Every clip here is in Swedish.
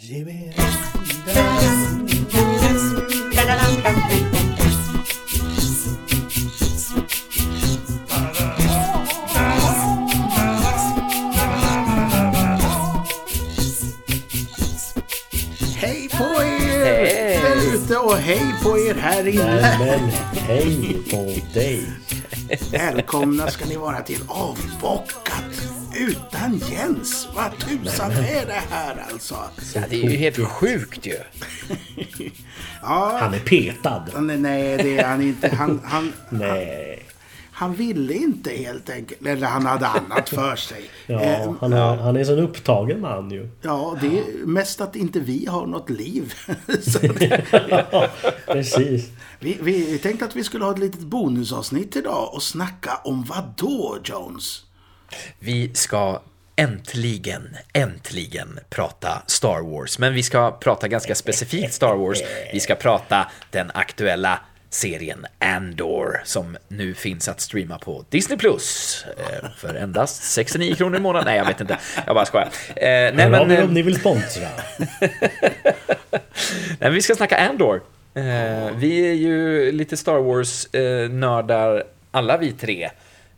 Hej på er Hej. där ute och hej på er här inne. Men hej på dig! Välkomna ska ni vara till Avbockat utan Jens. Vad tusan är det här alltså? Ja, det är ju helt sjukt ju. Ja, Han är petad. nej, det är han inte. Han, han, Nej. han ville inte helt enkelt. Eller han hade annat för sig. Ja, Eh, han, har, han är en sån upptagen man ju. Ja, det är mest att inte vi har något liv. Det, Ja, precis. vi, vi tänkte att vi skulle ha ett litet bonusavsnitt idag och snacka om vad då, Jones? Vi ska äntligen, äntligen prata Star Wars. Men vi ska prata ganska specifikt Star Wars. Vi ska prata den aktuella serien Andor som nu finns att streama på Disney Plus eh, för endast 69 kronor i månaden. Nej, jag vet inte. Jag bara skojar. Eh, nej, av men, er eh, om ni vill sponsra. Nej, men vi ska snacka Andor. Vi är ju lite Star Wars-nördar, alla vi tre,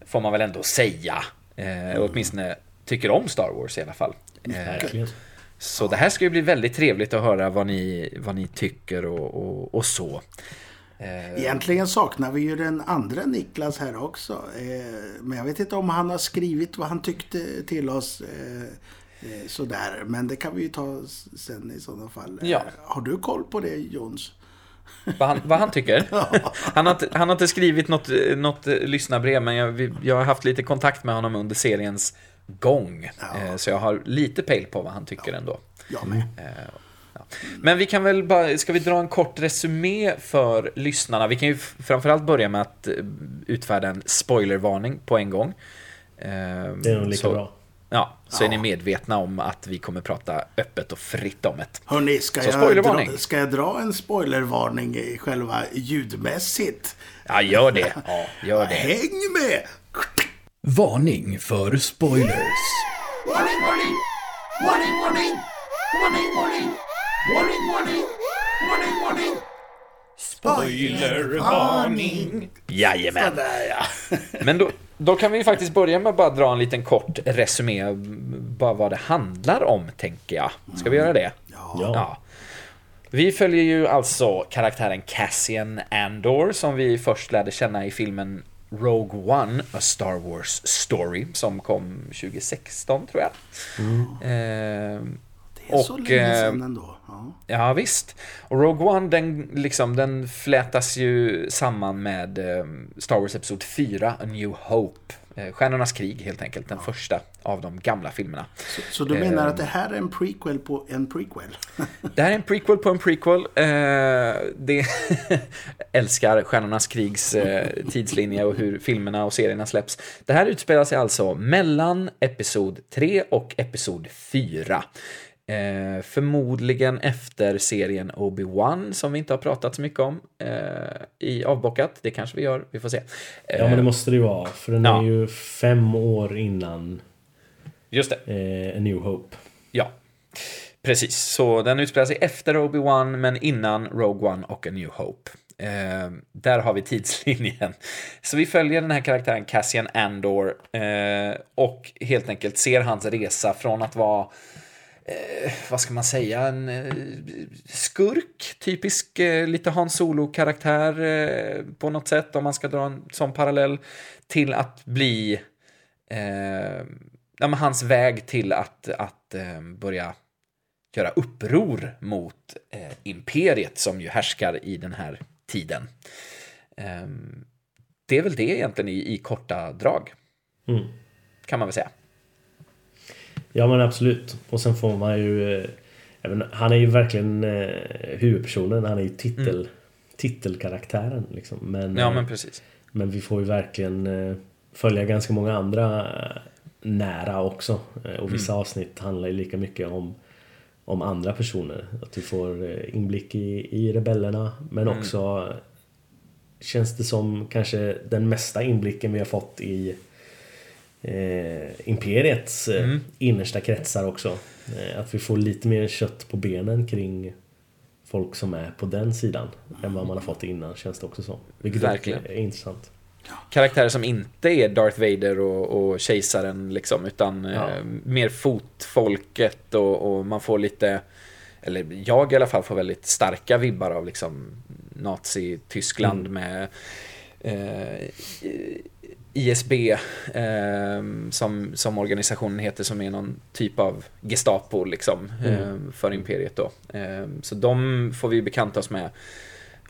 får man väl ändå säga. Eh, och åtminstone tycker om Star Wars i alla fall. Eh, Verkligen. så det här ska ju bli väldigt trevligt att höra vad ni, vad ni tycker och, och, och så. Eh, Egentligen saknar vi ju den andra Niklas här också. Eh, Men jag vet inte om han har skrivit vad han tyckte till oss. eh, eh, Sådär, men det kan vi ju ta sen i sådana fall. Ja. Eh, Har du koll på det Jons? Vad, han, vad han tycker. Han har, inte, han har inte skrivit något, något eh, lyssnarbrev, men jag, vi- jag har haft lite kontakt med honom under seriens gång. Eh, så jag har lite pejl på vad han tycker ändå. Jag med. Ja. Men vi kan väl bara, ska vi dra en kort resumé för lyssnarna? Vi kan ju framförallt börja med att eh, utfärda en spoilervarning på en gång. Det är nog lika så, bra. Ja, så är Ja. ni medvetna om att vi kommer prata öppet och fritt om det. Hörni, ska Så jag, dra, ska jag dra en spoilervarning i själva ljudmässigt? Ja, gör det. Ja, gör det. Häng med! Varning för spoilers. Warning, warning! Warning, warning! Warning, warning! Warning, warning! Warning, warning! Spoilervarning! Jajamän. Sådär ja. Men då, då kan vi faktiskt börja med att bara dra en liten kort resumé, bara vad det handlar om, tänker jag. Ska vi göra det? Ja. Ja. Vi följer ju alltså karaktären Cassian Andor som vi först lärde känna i filmen Rogue One, A Star Wars Story, som kom 2016 tror jag. Eh, Det är så Och, länge eh, sedan ändå. Ja. Ja, visst. Och Rogue One, den, liksom, den flätas ju samman med eh, Star Wars Episod 4, A New Hope. Eh, Stjärnornas krig, helt enkelt. Den första av de gamla filmerna. Så, så du menar att det här är en prequel på en prequel? Det här är en prequel på en prequel. Eh, det älskar Stjärnornas krigs eh, tidslinje och hur filmerna och serierna släpps. Det här utspelar sig alltså mellan Episod 3 och Episod 4. Eh, förmodligen efter serien Obi-Wan som vi inte har pratat så mycket om eh, i avbockat. Det kanske vi gör, vi får se. Eh, Ja men det måste det ju vara. För den Ja. är ju fem år innan Just det. eh, A New Hope. Ja, precis. Så den utspelar sig efter Obi-Wan men innan Rogue One och A New Hope. Eh, där har vi tidslinjen. Så vi följer den här karaktären Cassian Andor eh, och helt enkelt ser hans resa från att vara eh, vad ska man säga, en eh, skurk, typisk eh, lite Han Solo-karaktär eh, på något sätt, om man ska dra en sån parallell, till att bli eh, ja, men hans väg till att, att eh, börja göra uppror mot imperiet som ju härskar i den här tiden. Eh, det är väl det egentligen i, i korta drag, Mm. kan man väl säga. Ja men absolut. Och sen får man ju... Eh, även, han är ju verkligen eh, huvudpersonen. Han är ju titel, titelkaraktären. Liksom. Men, Ja, eh, men precis. men vi får ju verkligen eh, följa ganska många andra eh, nära också. Eh, och vissa avsnitt handlar ju lika mycket om om andra personer. Att vi får eh, inblick i, i rebellerna men också eh, känns det som kanske den mesta inblicken vi har fått i eh, Imperiets eh, Mm. innersta kretsar också. Eh, att vi får lite mer kött på benen kring folk som är på den sidan än vad man har fått innan känns det också som. Vilket Verkligen. är intressant. Karaktärer som inte är Darth Vader och, och kejsaren liksom, utan Ja. eh, mer fotfolket och, och man får lite, eller jag i alla fall får väldigt starka vibbar av liksom Nazi-Tyskland Mm. med eh, ISB eh, som, som organisationen heter som är någon typ av Gestapo liksom Mm. eh, för imperiet då. Eh, så de får vi bekanta oss med.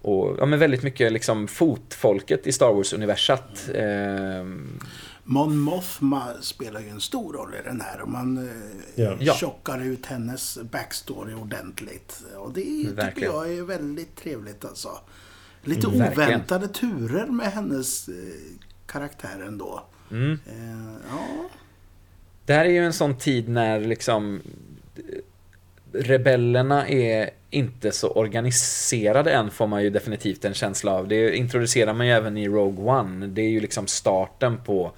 Och ja, men väldigt mycket liksom fotfolket i Star Wars-universat. Eh, Mon Mothma spelar ju en stor roll i den här. Och man eh, Ja. Tjockar ut hennes backstory ordentligt. Och det tycker Verkligen. jag är väldigt trevligt alltså. Lite Mm, verkligen. oväntade turer med hennes eh, karaktär ändå. mm. Eh, ja. Det här är ju en sån tid när liksom eh, rebellerna är inte så organiserade än får man ju definitivt en känsla av. Det introducerar man ju även i Rogue One. Det är ju liksom starten på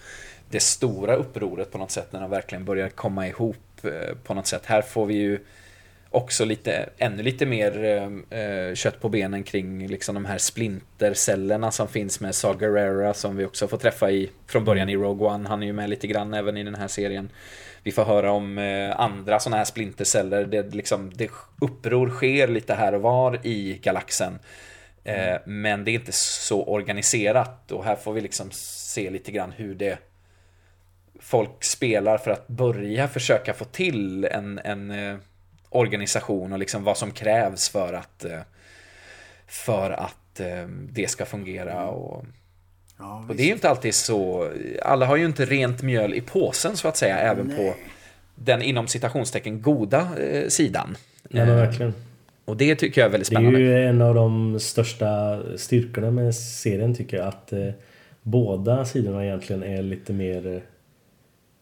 det stora upproret på något sätt när de verkligen börjar komma ihop eh, på något sätt. Här får vi ju också lite, ännu lite mer eh, eh, kött på benen kring liksom de här splintercellerna som finns med Saw Gerrera som vi också får träffa i från början i Rogue One. Han är ju med lite grann även i den här serien. Vi får höra om eh, andra sådana här splinterceller. Det, liksom, det uppror sker lite här och var i galaxen. Eh, men det är inte så organiserat och här får vi liksom se lite grann hur det folk spelar för att börja försöka få till en, en eh, organisation och liksom vad som krävs för att eh, för att eh, det ska fungera och, ja och det är ju inte alltid så alla har ju inte rent mjöl i påsen så att säga även på Nej. den inom citationstecken goda eh, sidan. Ja, men verkligen. och det tycker jag är väldigt Det är spännande. ju en av de största styrkorna med serien tycker jag. Att eh, båda sidorna egentligen är lite mer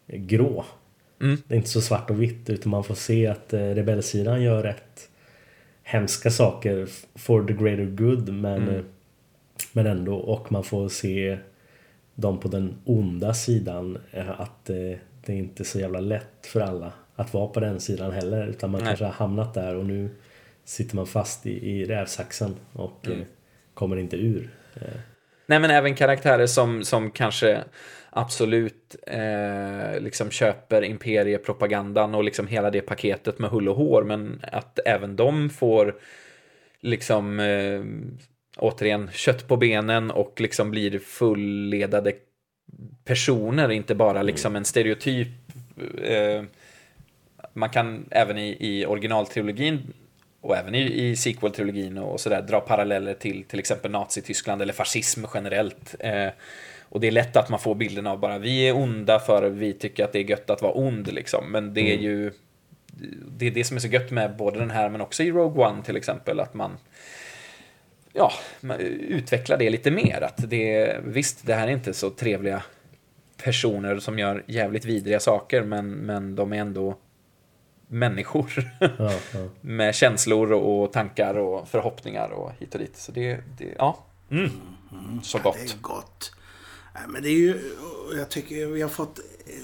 eh, grå. Mm. Det är inte så svart och vitt utan man får se att eh, rebellsidan gör rätt hemska saker for the greater good men, Mm. eh, men ändå och man får se de på den onda sidan eh, att det är inte så jävla lätt för alla att vara på den sidan heller utan man Nej. kanske har hamnat där och nu sitter man fast i, i rävsaxen och Mm. kommer inte ur. Nej men även karaktärer som, som kanske absolut eh, liksom köper imperiepropagandan och liksom hela det paketet med hull och hår men att även de får liksom eh, återigen kött på benen och liksom blir fulledade personer, inte bara liksom en stereotyp. Eh, man kan även i, i originaltrilogin och även i, i sequel-trilogin och sådär dra paralleller till till exempel Nazityskland eller fascism generellt. Eh, och det är lätt att man får bilden av bara vi är onda för vi tycker att det är gött att vara ond liksom. Men det är ju det är det som är så gött med både den här men också i Rogue One till exempel att man ja, man utvecklar det lite mer. Att det, visst, det här är inte så trevliga personer som gör jävligt vidriga saker men, men de är ändå människor ja, ja. med känslor och, tankar och förhoppningar och hit och dit. Så det, det ja, mm. så Det gott. är gott. Nej, men det är ju, jag tycker vi har fått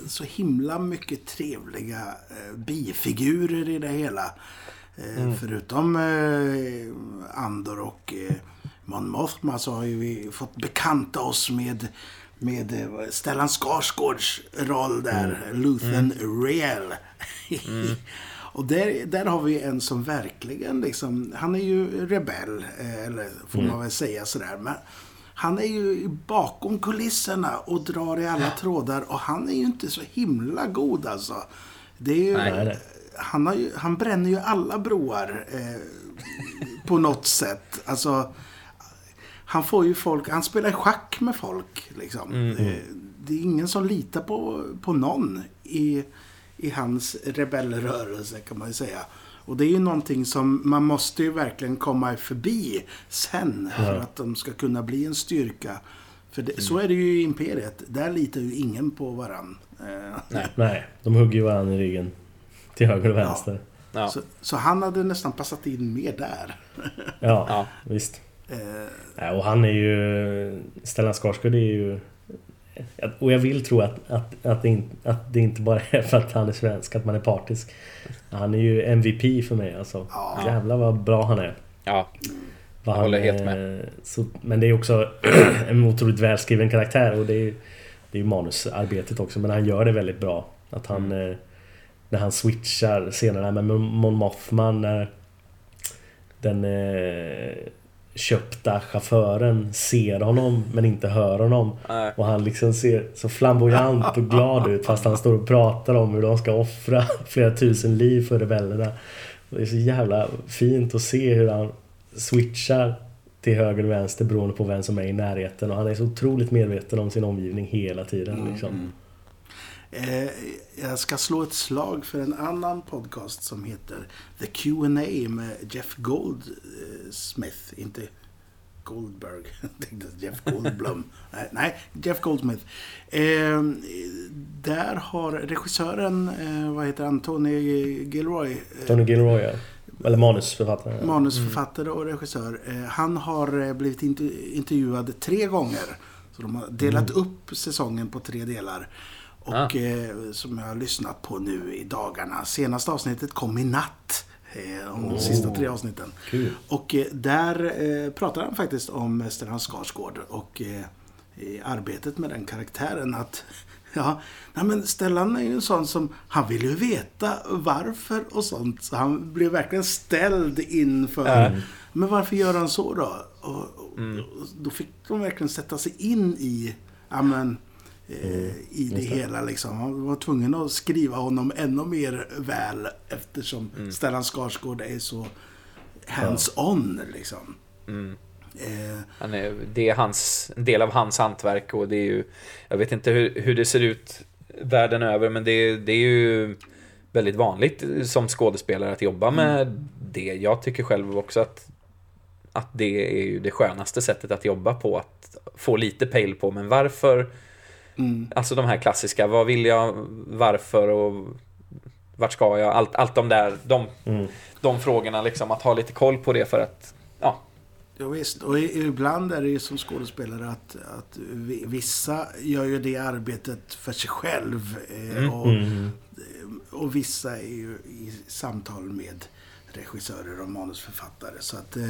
så himla mycket trevliga eh, bifigurer i det hela. Eh, Förutom eh, Andor och eh, Mon Mothma så har ju vi fått bekanta oss med, med Stellan Skarsgårds roll där, Luthen Rael. Och där, där har vi en som verkligen liksom, han är ju rebell, eller får man väl säga sådär. Men han är ju bakom kulisserna och drar i alla trådar och han är ju inte så himla god alltså. Det är ju, Nej, nej. Han, har ju, han bränner ju alla broar eh, på något sätt. Alltså, han får ju folk, han spelar schack med folk liksom. Eh, det är ingen som litar på, på någon i, i hans rebellrörelse kan man ju säga. Och det är ju någonting som man måste ju verkligen komma förbi sen för att de ska kunna bli en styrka. För det, så är det ju i Imperiet. Där litar ju ingen på varann. Eh, Nej. Nej, de hugger ju varandra i ryggen. Till höger och vänster. Ja. Så, så han hade nästan passat in mer där. Ja, Ja. visst. Eh, Nej, och han är ju... Stellan Skarsgård är ju Och jag vill tro att, att, att, det inte, att det inte bara är för att han är svensk, att man är partisk. Han är ju MVP för mig alltså. Ja. Jävlar vad bra han är. Ja, Vad Jag håller han, helt eh, med. Så, men det är också en otroligt välskriven karaktär och det är ju det är ju manusarbetet också. Men han gör det väldigt bra. Att han... Mm. Eh, när han switchar senare med Mon Mothman när den eh, köpta chauffören ser honom men inte hör honom. Nej. Och han liksom ser så flamboyant och glad ut fast han står och pratar om hur de ska offra flera tusen liv för rebellerna. Det är så jävla fint att se hur han switchar till höger och vänster beroende på vem som är i närheten. Och han är så otroligt medveten om sin omgivning hela tiden. Liksom. Eh, jag ska slå ett slag för en annan podcast som heter The Q&A med Jeff Goldsmith. Inte Goldberg. Jeff Goldblum. nej, Jeff Goldsmith. Eh, där har regissören, eh, vad heter han, Tony Gilroy. eh, Tony Gilroy, ja. Eller manusförfattare. manusförfattare och regissör. Eh, Han har eh, blivit inter- intervjuad tre gånger. Så de har delat upp säsongen på tre delar. Och eh, som jag har lyssnat på nu i dagarna. Senaste avsnittet kom i natt. Eh, om de sista tre avsnitten. Kul. Och eh, där eh, pratar han faktiskt om Stellan Skarsgård och eh, arbetet med den karaktären. att Ja, nej men Stellan är ju en sån som, han vill ju veta varför och sånt. Så han blev verkligen ställd inför, men varför gör han så då? Och, och, och då fick de verkligen sätta sig in i, ja men, eh, i det hela liksom. Han var tvungen att skriva honom ännu mer väl eftersom Stellan Skarsgård är så hands-on liksom. Eh, Han är, det är hans, en del av hans hantverk och det är ju... Jag vet inte hur, hur det ser ut världen över men det, är- det är ju väldigt vanligt som skådespelare att jobba med det. Jag tycker själv också att, att det är ju det skönaste sättet att jobba på. Att få lite pejl på, men varför? Alltså de här klassiska, vad vill jag, varför och vart ska jag? Allt, allt de där, de, de frågorna liksom. Att ha lite koll på det för att, ja, Ja, visst, och ibland är det ju som skådespelare att, att vi- vissa gör ju det arbetet för sig själv. Eh, och, och vissa är ju i samtal med regissörer och manusförfattare. Så att, eh,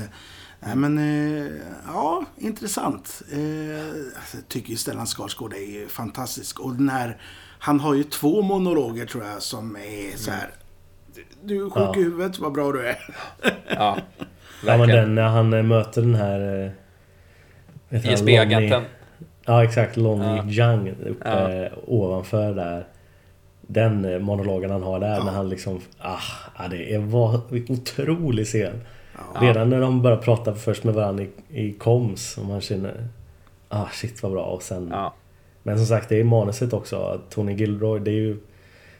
nej men, eh, ja, intressant. Eh, alltså, jag tycker ju Stellan Skarsgård är ju fantastisk. Och den här, han har ju två monologer tror jag som är så här. Du är sjuk Ja. i huvudet, vad bra du är. ja. Ja men verkligen. den när han eh, möter den här... eh, ISB-agenten. Ja exakt, Lonnie Ja. Jung uppe ovanför där. Den eh, monologen han har där när han liksom... Ah, det är var otrolig scen. Redan när de börjar prata först med varandra i, i koms och man känner... Ah shit vad bra och sen... Ja. Men som sagt det är manuset också. Tony Gilroy, det är ju...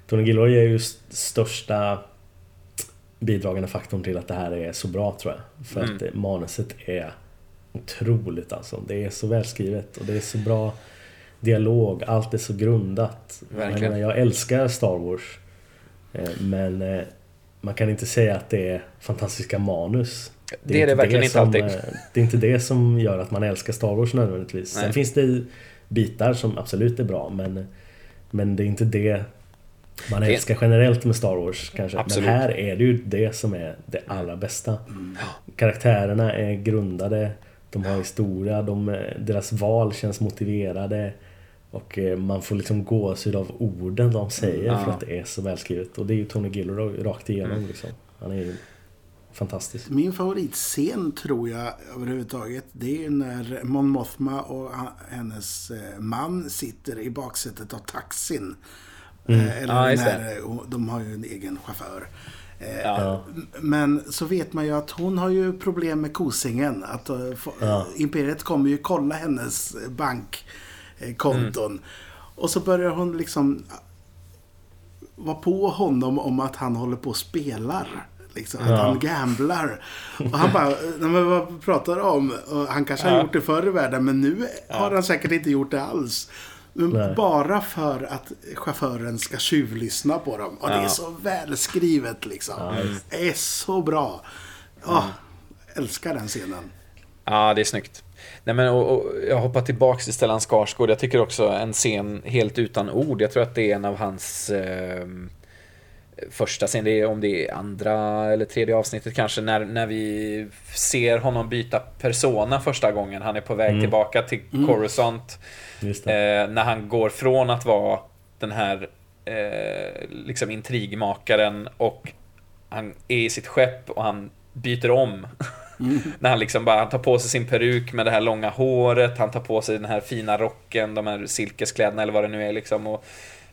Tony Gilroy är ju st- största bidragande faktorn till att det här är så bra tror jag. För att det, manuset är otroligt alltså. Det är så välskrivet och det är så bra dialog. Allt är så grundat. Jag, Verkligen. menar, jag älskar Star Wars. Eh, Men eh, man kan inte säga att det är fantastiska manus. Det är det verkligen inte som, alltid. eh, Det är inte det som gör att man älskar Star Wars nödvändigtvis. Nej. Sen finns det bitar som absolut är bra men Men det är inte det man Det- älskar generellt med Star Wars kanske. Absolut. Men här är det ju det som är det allra bästa. Karaktärerna är grundade. De har historia. De, deras val känns motiverade. Och eh, man får liksom gåshud av orden de säger för att det är så välskrivet. Och det är ju Tony Gilroy rakt igenom liksom. Han är ju fantastisk. Min favoritscen tror jag överhuvudtaget det är när Mon Mothma och hennes eh, man sitter i baksätet av taxin. Eh, Eller Ja, eh, de har ju en egen chaufför. Ja. Men så vet man ju att hon har ju problem med kosingen. Att få- Ja. Imperiet kommer ju kolla hennes bankkonton. Mm. Och så börjar hon liksom vara på honom om att han håller på och spelar. Liksom, att Ja. han gamblar. Och han bara, "Nej, men vad pratar du om? Och han kanske har Ja. gjort det förr i världen, men nu har han säkert inte gjort det alls. Men Nej. bara för att chauffören ska tjuvlyssna på dem. Och det är Ja. så välskrivet liksom. Ja, det är så bra. Ja, älskar den scenen. Ja, det är snyggt. Nej, men, och, och jag hoppar tillbaks till Stellan Skarsgård. Jag tycker också en scen helt utan ord. Jag tror att det är en av hans eh, första scen, det är om det är andra eller tredje avsnittet kanske, när, när vi ser honom byta persona första gången. Han är på väg Mm. tillbaka till Coruscant. Just det. Eh, när han går från att vara den här eh, liksom intrigmakaren och han är i sitt skepp och han byter om. när han liksom bara han tar på sig sin peruk med det här långa håret, han tar på sig den här fina rocken, de här silkeskläderna eller vad det nu är liksom. Och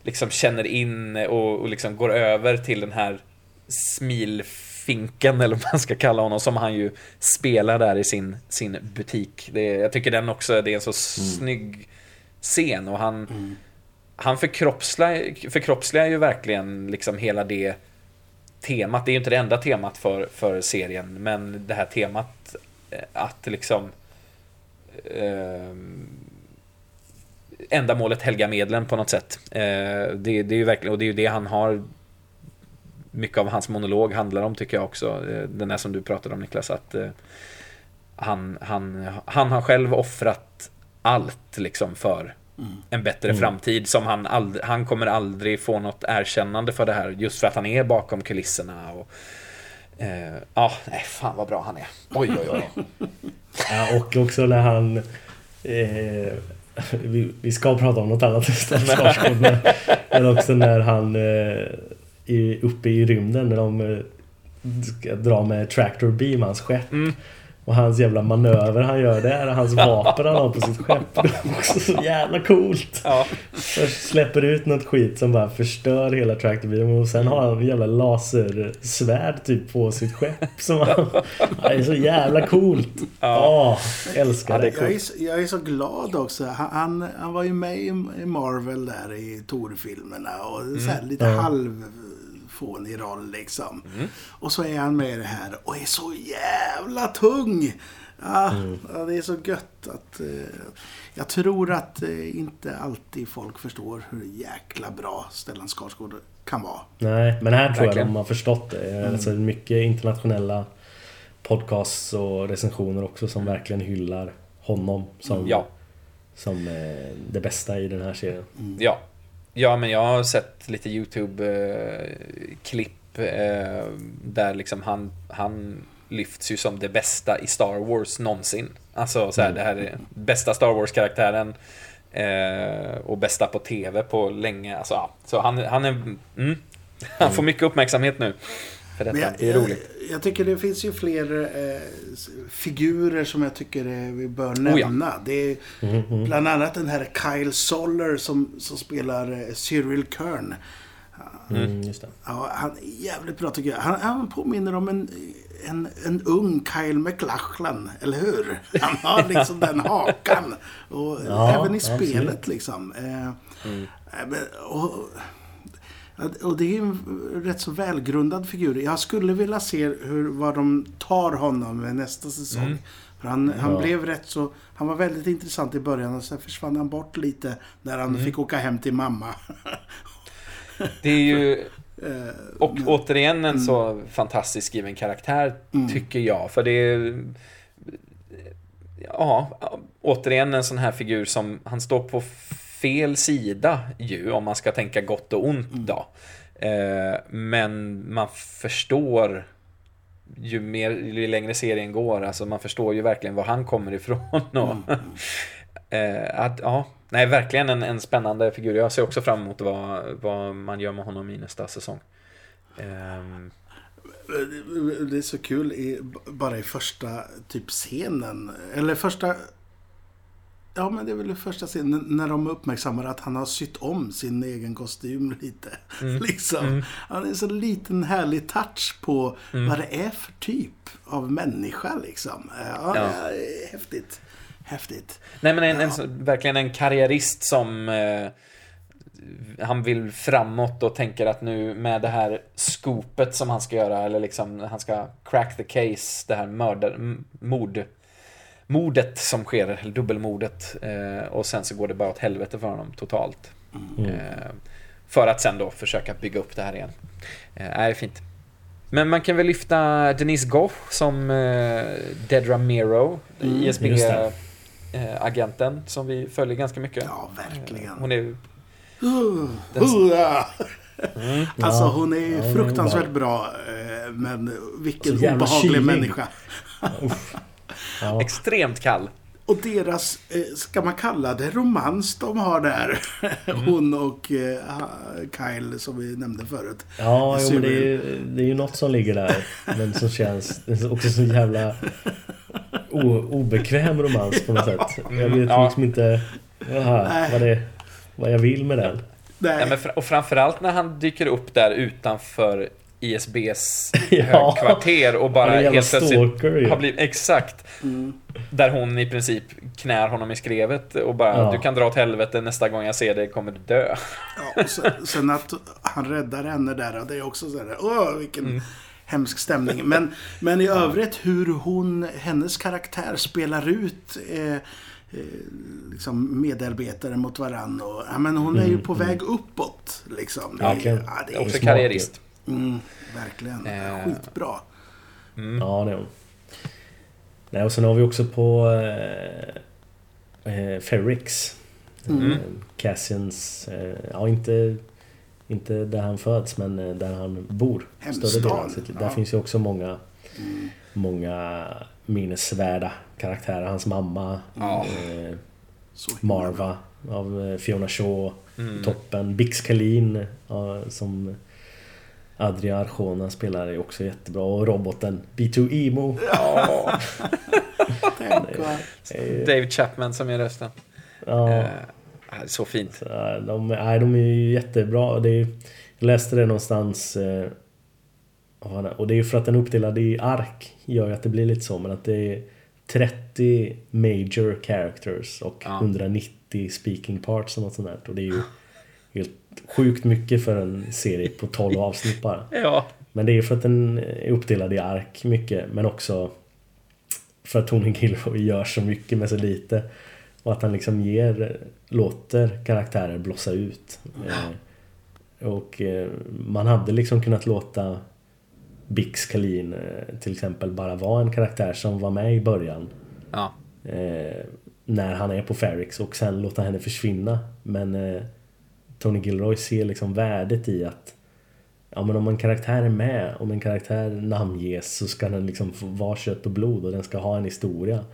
liksom känner in och, och liksom går över till den här smilfinken eller vad man ska kalla honom som han ju spelar där i sin, sin butik. Det, jag tycker den också, det är en så snygg scen och han, han förkroppsligar, förkroppsligar ju verkligen liksom hela det temat. Det är ju inte det enda temat för, för serien, men det här temat eh, att liksom eh, ändamålet helga medlen på något sätt. Eh, det, det är ju verkligen, och det är ju det han har mycket av hans monolog handlar om tycker jag också. Eh, den där som du pratade om Niklas, att eh, han, han, han har själv offrat allt liksom för en bättre framtid som han aldrig, han kommer aldrig få något erkännande för det här just för att han är bakom kulisserna och eh, ja, nej fan vad bra han är. Oj oj oj. Ja, och också när han... Eh, vi, vi ska prata om något annat Skarsgård, men, men också när han eh, är uppe i rymden när de eh, ska dra med Tractor Beam, hans skepp. Och hans jävla manöver han gör där, hans vapen han har på sitt skepp. Det är också så jävla coolt. Ja, Först släpper ut något skit som bara förstör hela Tractor Beam och sen har han en jävla lasersvärd typ på sitt skepp. Som han, det är så jävla coolt. Ja, älskar Ja, det är Jag är, så, jag är så glad också. Han, han, han var ju med i, Marvel där i Thor-filmerna och så här lite Ja. Halvfånig roll liksom. Och så är han med i det här och är så jävla tung. Ja, ja, det är så gött att... Eh, jag tror att eh, inte alltid folk förstår hur jäkla bra Stellan Skarsgård kan vara. Nej, men här tror jag Verkligen. de har förstått det. Alltså mycket internationella podcasts och recensioner också som verkligen hyllar honom som, ja. som eh, det bästa i den här serien. Ja. Ja, men jag har sett lite YouTube-klipp eh, där liksom han, han lyfts ju som det bästa i Star Wars någonsin. Alltså så här, det här är bästa Star Wars-karaktären eh, och bästa på TV på länge. Alltså, ja. Så han, han är... Mm, han får mycket uppmärksamhet nu. För detta. Jag, det är jag, roligt. jag tycker det finns ju fler eh, figurer som jag tycker eh, vi bör Oh ja. nämna. Det är bland annat den här Kyle Soller som, som spelar eh, Cyril Kern. Mm, just det. Ja, han är jävligt bra tycker jag. Han, han påminner om en, en, en ung Kyle MacLachlan, eller hur? Han har liksom den hakan. Och Ja, även i absolut. spelet liksom. Eh, Mm. eh, men- och, och det är en rätt så välgrundad figur. Jag skulle vilja se hur, vad de tar honom med nästa säsong. Mm. För han, han Ja. blev rätt så... Han var väldigt intressant i början och sen försvann han bort lite när han Mm. fick åka hem till mamma. Det är ju... Eh, Och återigen en så fantastiskt skriven karaktär, tycker jag. För det är... Ja, återigen en sån här figur som... Han står på fel sida ju, om man ska tänka gott och ont då. Eh, men man förstår ju, mer, ju längre serien går, alltså man förstår ju verkligen var han kommer ifrån. Och, eh, att, ja, nej, verkligen en, en spännande figur. Jag ser också fram emot vad, vad man gör med honom i nästa säsong. Ehm, Det är så kul i, bara i första typ scenen. Eller första... Ja, men det är väl i första scenen när de uppmärksammar att han har sytt om sin egen kostym lite. liksom. Han är en så liten härlig touch på vad det är för typ av människa liksom. Ja, Ja. det häftigt. Häftigt. nej, men en, en, så- verkligen en karriärist som eh, han vill framåt och tänker att nu med det här skopet som han ska göra, eller liksom han ska crack the case, det här mördar, mord, mordet som sker, eller dubbelmordet. Eh, och sen så går det bara åt helvete för honom totalt. Eh, för att sen då försöka bygga upp det här igen. Eh, är fint. Men man kan väl lyfta Denise Gough som eh, Dedra Mero, Mm, ISB just det. eh, agenten som vi följer ganska mycket. Ja, verkligen. Hon är Uh, uh, Alltså Ja. hon är Ja, fruktansvärt bra. eh, Men vilken obehaglig kylig. människa. Ja. extremt kall. Och deras, eh, ska man kalla det romans de har där. Hon och eh, Kyle som vi nämnde förut. Ja, jo, men det är, ju, det är ju något som ligger där. Men som känns också så jävla o, obekväm romans på något sätt. Jag vet Ja. liksom inte aha, Nej. vad, det, vad jag vill med den. Nej, Ja, men fra- och framförallt när han dyker upp där utanför ISBs Ja. högkvarter och bara helt plötsligt stalker har blivit exakt Mm. där hon i princip knär honom i skrevet och bara Ja. du kan dra åt helvete nästa gång jag ser dig kommer du dö. Ja, och sen, sen att han räddar henne där, och det är också så här, åh vilken Mm. hemsk stämning. Men, men i övrigt hur hon, hennes karaktär spelar ut eh, eh, liksom medarbetare mot varann. Och, ja, men hon är ju på väg uppåt. Liksom. Det är- Verkligen. ja, det är, Också karriärist. Mm, verkligen. Eh. Skitbra. Ja, det är hon. Nej, och sen har vi också på eh, eh, Ferrix. Mm. Eh, Cassians, eh, ja inte, inte där han föds men eh, där han bor. Hemstaden, Större delen av sitt liv. Där finns ju också många, Mm. många minnesvärda karaktärer. Hans mamma, Ja. eh. Marva av Fiona Shaw, Mm. toppen. Bix Kalin ja, som Adria Arjona spelar är också jättebra. Och roboten B2 Emo. Ja. Eh, David Chapman som är rösten. Ja, Eh, så fint. så, de, nej, de är ju jättebra. Det är, jag läste det någonstans. eh? Och det är ju för att den är uppdelad i ark. Gör att det blir lite så. Men att det är 30 major characters och Ja. 190 speaking parts och något sånt där. Och det är ju helt sjukt mycket för en serie på 12 avsnitt bara. Ja, Men det är för att den är uppdelad i ark mycket. Men också för att Tony Gilroy gör så mycket med så lite. Och att han liksom ger, låter karaktärer blossa ut. Eh, och eh, man hade liksom kunnat låta Bix Kalin eh, till exempel bara vara en karaktär som var med i början. ja. När han är på Ferrix och sen låta henne försvinna. Men Tony Gilroy ser liksom värdet i att Ja men om en karaktär är med, om en karaktär namnges så ska den liksom vara kött och blod och den ska ha en historia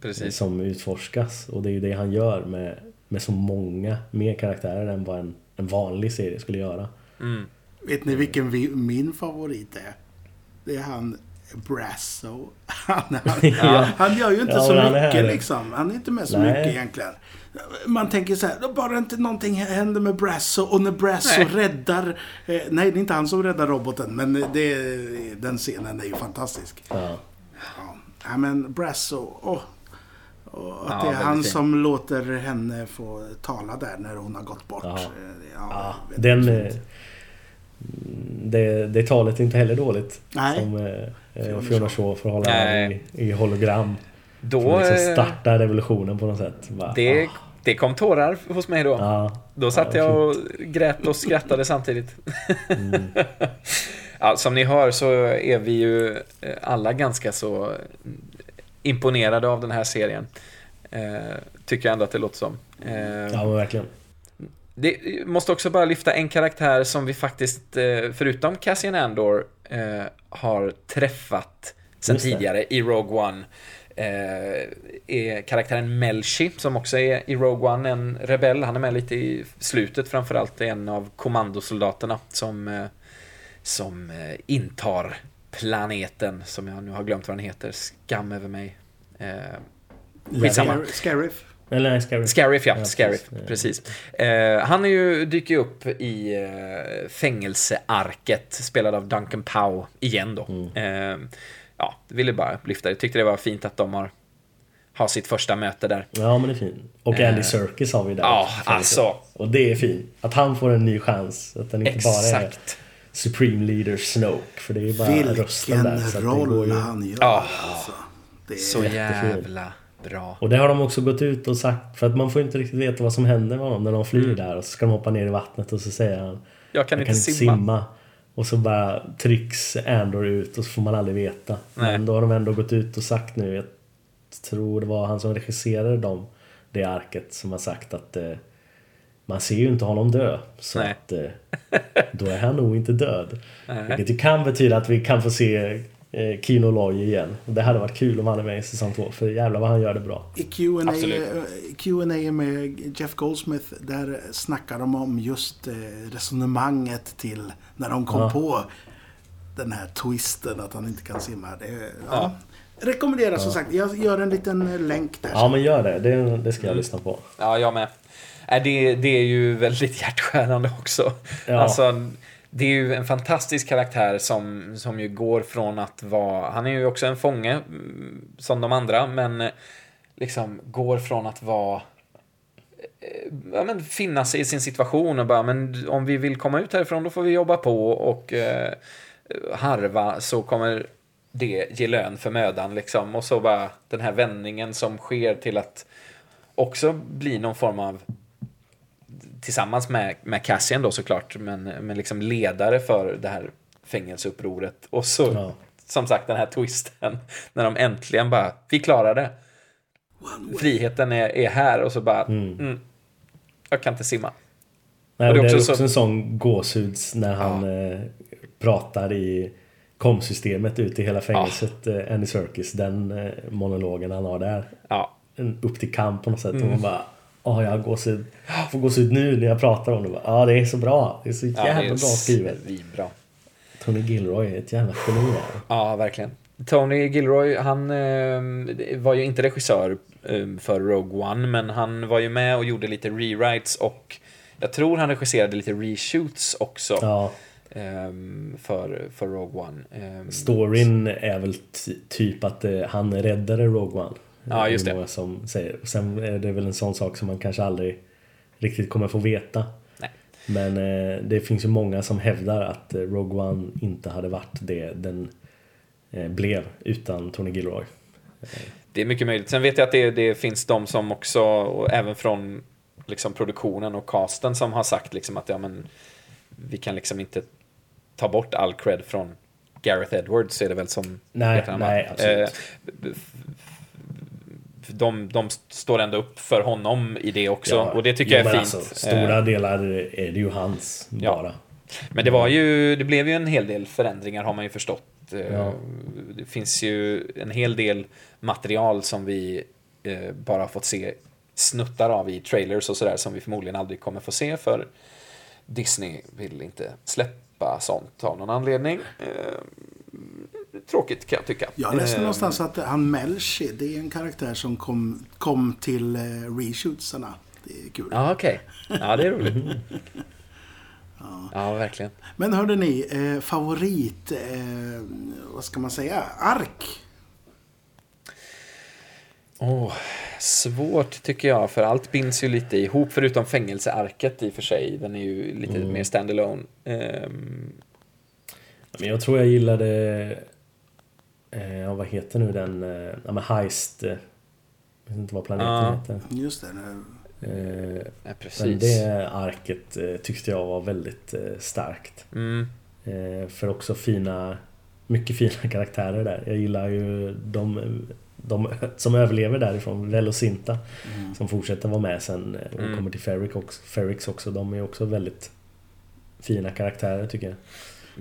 precis. som utforskas. Och det är ju det han gör med, med så många mer karaktärer än vad en, en vanlig serie skulle göra. Mm. Vet ni vilken vi, min favorit är? Det är han Brasso. Han, han, Ja. han gör ju inte Ja, så är mycket härlig. liksom. Han är inte med så Nej. mycket egentligen. Man tänker så här, bara inte någonting händer med Brasso och när Brasso Nej. räddar... Eh, nej, det är inte han som räddar roboten, men det, den scenen är ju fantastisk. Ja. Ja, men Brasso, åh. Och att Ja, det är han som låter henne få tala där när hon har gått bort. Ja. Eh, Ja, den... eh, Det, det talet är inte heller dåligt. Nej. Som Fiona Shaw. Shaw får hålla Nej. i, i hologram. Då... För att liksom eh, starta revolutionen på något sätt. Bara, Det, ah, det kom tårar hos mig då. ja, Då satt Ja, jag och grät och skrattade samtidigt. mm, Ja, som ni hör så är vi ju eh, alla ganska så imponerade av den här serien. Eh, tycker jag ändå att det låter som. Eh, ja verkligen. Det måste också bara lyfta en karaktär som vi faktiskt, eh, förutom Cassian Andor, eh, har träffat sen tidigare i Rogue One. Eh, är karaktären Melchi, som också är i Rogue One, en rebell. Han är med lite i slutet, framförallt en av kommandosoldaterna som, som intar planeten, som jag nu har glömt vad den heter. Skam över mig. Skitsamma. Scar- Scariff. Eller nej, Scarif. Scarif, ja. Ja, Scarif, precis. precis. Eh, han är ju, dyker ju upp i eh, fängelsearket, spelad av Duncan Powell, igen då. Mm. Eh, ja, ville bara lyfta det. Tyckte det var fint att de har, har sitt första möte där. Ja men det är fint. Och Eh, Andy Serkis har vi där. Ja, alltså. Och det är fint. Att han får en ny chans. Att den inte bara är Exakt. Supreme Leader Snoke. För det är ju bara rösten Vilken där. Går roll ju... han gör. Ja. Alltså. Det är, Så jättefin. jävla bra. Och det har de också gått ut och sagt. För att man får inte riktigt veta vad som händer med honom när de flyr där. Och så ska de hoppa ner i vattnet och så säger han Jag kan Jag inte simma. Och så bara trycks Andor ut och så får man aldrig veta. Nej. Men då har de ändå gått ut och sagt nu. Jag tror det var han som regisserade dem, det arket, som har sagt att eh, man ser ju inte honom dö. Så Nej. att eh, då är han nog inte död. Vilket ju kan betyda att vi kan få se eh, Kino Loy igen. Och Det hade varit kul om han är med i säsong två, för jävlar vad han gör det bra. I Q&A Absolut. eh, Q&A med Jeff Goldsmith, där snackar de om just eh, resonemanget till när de kom Ja. på den här twisten att han inte kan simma. Det, ja. Rekommenderar som sagt. Jag gör en liten länk där. Ja men gör det, det, det ska Mm. jag lyssna på. Ja, jag med. Äh, det, det är ju väldigt hjärtskärande också. Ja. Alltså, det är ju en fantastisk karaktär som, som ju går från att vara... Han är ju också en fånge, mm, som de andra, men eh, liksom går från att vara... Eh, ja, men finna sig i sin situation och bara, men om vi vill komma ut härifrån då får vi jobba på och eh, harva så kommer det ge lön för mödan liksom. Och så bara den här vändningen som sker till att också bli någon form av tillsammans med, med Cassian då såklart, men, men liksom ledare för det här fängelseupproret. Och så, Ja. som sagt, den här twisten, när de äntligen bara, vi klarar det. Friheten är, är här och så bara, mm. jag kan inte simma. Nej, Och det det är är också också så- en sån gåshuds när han eh, pratar i komsystemet ut i hela fängelset, eh, Andy Serkis, den eh, monologen han har där. Ja, En, upp till kamp på något sätt. Mm. Och man bara, åh jag har gåshud. Jag får gåshud nu när jag pratar om det. Ja, det är så bra. Det är så ja jävla är bra skrivet. svinbra. Tony Gilroy är ett jävla geni. Ja, verkligen. Tony Gilroy, han eh, var ju inte regissör eh, för Rogue One, men han var ju med och gjorde lite rewrites och jag tror han regisserade lite reshoots också Ja, eh, för, för Rogue One. Eh, storyn är väl ty- typ att eh, han räddade Rogue One. Ja, just Det många som säger. Och Sen är det väl en sån sak som man kanske aldrig riktigt kommer få veta. Nej. Men eh, det finns ju många som hävdar att eh, Rogue One inte hade varit det den eh, blev utan Tony Gilroy. Det är mycket möjligt. Sen vet jag att det, det finns de som också, och även från liksom produktionen och casten som har sagt liksom att ja, men, vi kan liksom inte ta bort all cred från Gareth Edwards är det väl som Nej, nej, absolut. De, de står ändå upp för honom i det också och det tycker jag är fint. Alltså, stora Eh, delar är det ju hans Ja. bara. Men det var ju, det blev ju en hel del förändringar har man ju förstått. Eh, Ja. Det finns ju en hel del material som vi eh, bara fått se snuttar av i trailers och sådär som vi förmodligen aldrig kommer få se för Disney vill inte släppa sånt av någon anledning. Tråkigt kan jag tycka. Jag läste Eh, någonstans att han Melchi, det är en karaktär som kom, kom till eh, reshootsarna. Det är kul. Ja, okej. Ja, det är roligt. Ja, verkligen. Men hörde ni, eh, favorit, eh, vad ska man säga, ark? Åh, svårt tycker jag, för allt binds ju lite ihop, förutom fängelsearket i och för sig. Den är ju lite mer standalone. Ehm, Men jag tror jag gillade... Eh, ja, vad heter nu den? Eh, ja, men Heist. Eh, jag vet inte vad planeten Ja. heter. Just det. nu. Eh, ja, men precis. det arket eh, tyckte jag var väldigt eh, starkt. Mm, Eh, för också fina... Mycket fina karaktärer där. Jag gillar ju de, de som överlever därifrån. Vel och Sinta. Som fortsätter vara med sen och Mm. kommer till Ferric också, Ferrix också. De är också väldigt fina karaktärer tycker jag.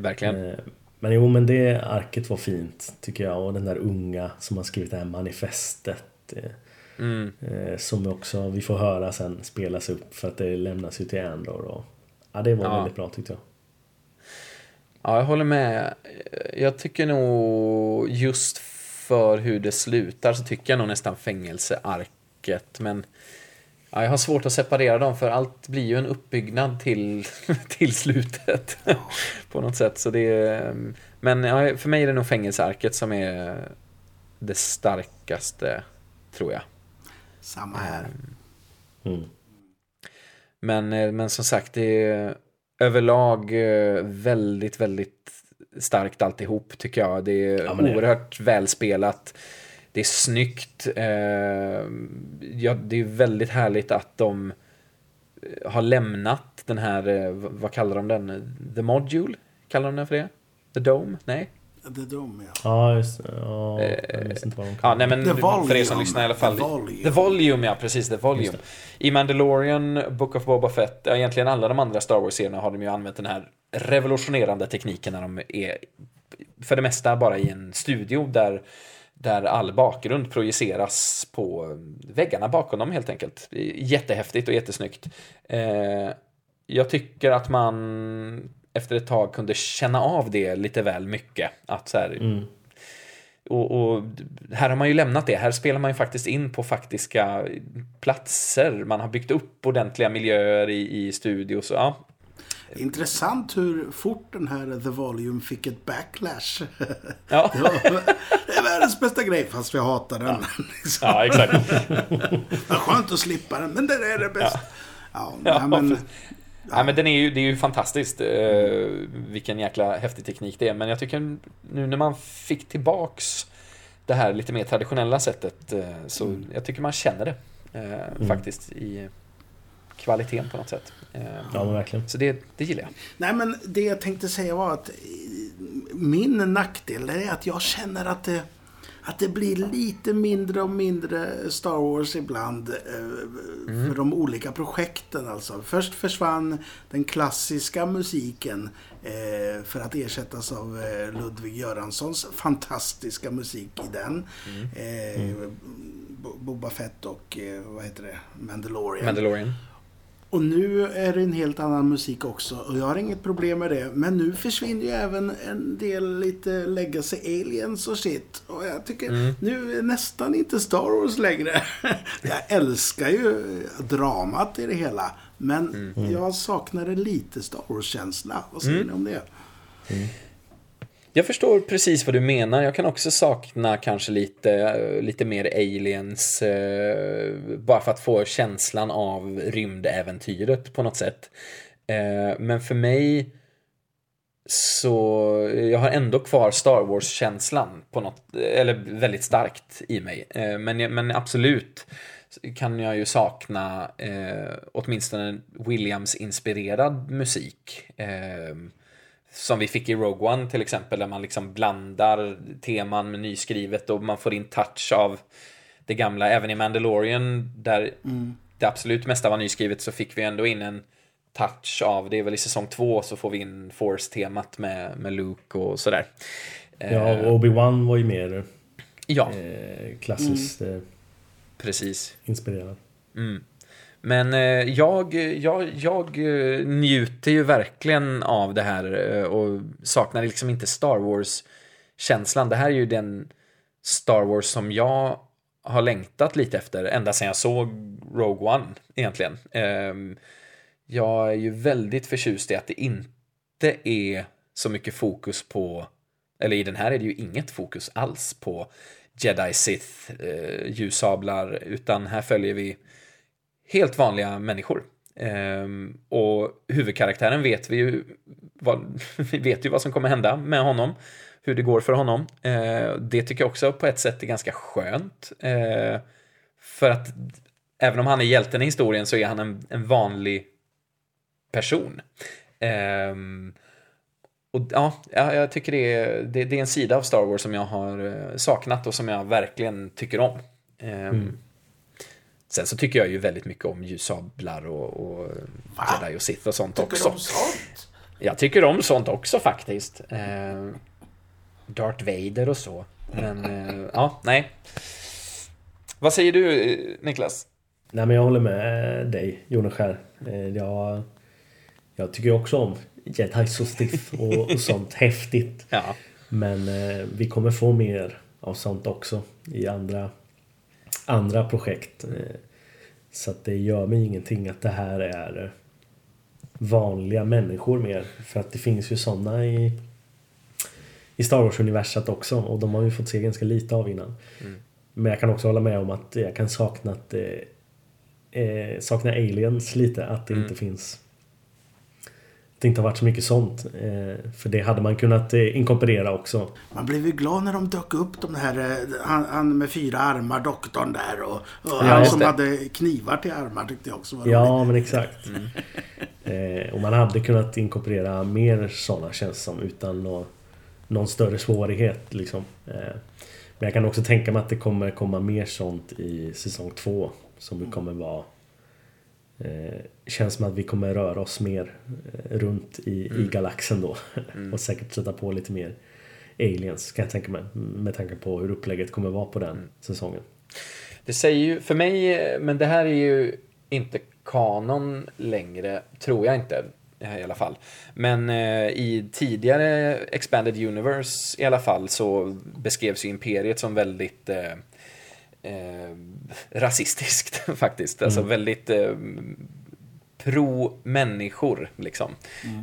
verkligen. Men jo, men det arket var fint tycker jag. Och den där unga som har skrivit det här manifestet. eh, Mm, eh, Som också vi får höra sen spelas upp för att det lämnas ju till Andor. Och, ja, det var Ja. väldigt bra tyckte jag. ja, jag håller med. Jag tycker nog just för hur det slutar så tycker jag nog nästan fängelsearket. Men ja, jag har svårt att separera dem för allt blir ju en uppbyggnad till, till slutet. på något sätt. Så det är, men ja, för mig är det nog fängelsearket som är det starkaste, tror jag. Samma här. Mm. Men, eh, men som sagt, det är överlag eh, väldigt, väldigt starkt alltihop tycker jag. Det är Ja, det- oerhört välspelat. Det är snyggt. Eh, ja, det är väldigt härligt att de eh, har lämnat den här, eh, vad kallar de den? The Module? Kallar de den för det? The Dome? Nej? The Dome, ja. Ja, just det. Ja, jag minns inte vad de Ja, kallar nej, men The för er som Volume. lyssnar i alla fall. The Volume. The Volume, ja precis. The Volume. I Mandalorian, Book of Boba Fett, ja, egentligen alla de andra Star Wars-serierna har de ju använt den här revolutionerande tekniken när de är för det mesta bara i en studio där, där all bakgrund projiceras på väggarna bakom dem helt enkelt. Jättehäftigt och jättesnyggt. Eh, jag tycker att man efter ett tag kunde känna av det lite väl mycket. Att så här, och, och här har man ju lämnat det. Här spelar man ju faktiskt in på faktiska platser. Man har byggt upp ordentliga miljöer i, i studios. Ja, Intressant hur fort den här The Volume fick ett backlash. ja. Det, var, det är världens bästa grej, fast vi hatar den. Liksom. ja exakt. Vad skönt att slippa den, men det är det bästa. Ja, Ja, men, för- Nej, men den är ju, det är ju fantastiskt eh, vilken jäkla häftig teknik det är. Men jag tycker nu när man fick tillbaks det här lite mer traditionella sättet eh, så jag tycker man känner det eh, faktiskt i kvaliteten på något sätt. Eh, Ja, men verkligen. Så det, det gillar jag. nej, men det jag tänkte säga var att eh, min nackdel är att jag känner att det, att det blir lite mindre och mindre Star Wars ibland eh, för de olika projekten. Alltså. Först försvann den klassiska musiken eh, för att ersättas av Ludvig Göranssons fantastiska musik i den. Eh, Bo- Boba Fett och vad heter det? Mandalorian. Mandalorian. Och nu är det en helt annan musik också och jag har inget problem med det. Men nu försvinner ju även en del lite legacy aliens och shit. Och jag tycker nu är nästan inte Star Wars längre. jag älskar ju dramat i det hela. Men jag saknar lite Star Wars-känsla. Vad säger ni om det? Jag förstår precis vad du menar. Jag kan också sakna kanske lite, lite mer aliens. Eh, bara för att få känslan av rymdäventyret på något sätt. Eh, men för mig så jag har ändå kvar Star Wars-känslan på något, eller väldigt starkt i mig. Eh, men, men absolut kan jag ju sakna eh, åtminstone Williams-inspirerad musik. Eh, Eh, som vi fick i Rogue One till exempel, där man liksom blandar teman med nyskrivet och man får in touch av det gamla. Även i Mandalorian, där det absolut mesta var nyskrivet, så fick vi ändå in en touch av, det är väl i säsong två, så får vi in Force-temat med, med Luke och sådär. Ja, och Obi-Wan var ju mer Ja, eh, klassiskt eh, precis. inspirerad. Men eh, jag, jag, jag eh, njuter ju verkligen av det här eh, och saknar liksom inte Star Wars-känslan. Det här är ju den Star Wars som jag har längtat lite efter ända sedan jag såg Rogue One egentligen. Ehm, jag är ju väldigt förtjust i att det inte är så mycket fokus på, eller i den här är det ju inget fokus alls på Jedi Sith, ljussablar, utan här följer vi helt vanliga människor. Ehm, och huvudkaraktären vet vi ju vad, vi vet ju vad som kommer hända med honom. Hur det går för honom. Eh, det tycker jag också på ett sätt är ganska skönt. Eh, för att även om han är hjälten i historien så är han en, en vanlig person. Ehm, och ja, jag tycker det är, det, det är en sida av Star Wars som jag har eh, saknat och som jag verkligen tycker om. Ehm, mm. Sen så tycker jag ju väldigt mycket om ljussablar och, och Jedi och Sith och sånt Tycker också. om sånt? Jag tycker om sånt också faktiskt. Eh, Darth Vader och så. Men eh, ja, nej. Vad säger du eh, Niklas? Nej men jag håller med dig Joneskär. Eh, Jag, jag tycker också om Jedi och Sith och, och sånt häftigt. Ja, Men eh, vi kommer få mer av sånt också i andra, andra projekt. Eh, så att det gör mig ingenting att det här är vanliga människor mer. För att det finns ju såna i, i Star Wars-universat också och de har vi fått se ganska lite av innan. Men jag kan också hålla med om att jag kan sakna att eh, sakna aliens lite, att det inte finns det inte har varit så mycket sånt. Eh, för det hade man kunnat eh, inkorporera också. Man blev ju glad när de dök upp de här, eh, han, han med fyra armar, doktorn där och, och Ja, han som det. hade knivar till armar tyckte jag också var. Ja, men exakt. Eh, och man hade kunnat inkorporera mer sådana känns som utan några, någon större svårighet liksom. Men jag kan också tänka mig att det kommer komma mer sånt i säsong två. Som det kommer vara... Eh, känns som att vi kommer röra oss mer eh, runt i, i galaxen då. och säkert sätta på lite mer aliens kan jag tänka mig. Med tanke på hur upplägget kommer vara på den säsongen. Det säger ju, för mig, men det här är ju inte kanon längre, tror jag inte eh, i alla fall. Men eh, i tidigare Expanded Universe i alla fall så beskrevs ju Imperiet som väldigt eh, eh, rasistiskt faktiskt. Alltså väldigt eh, pro-människor liksom.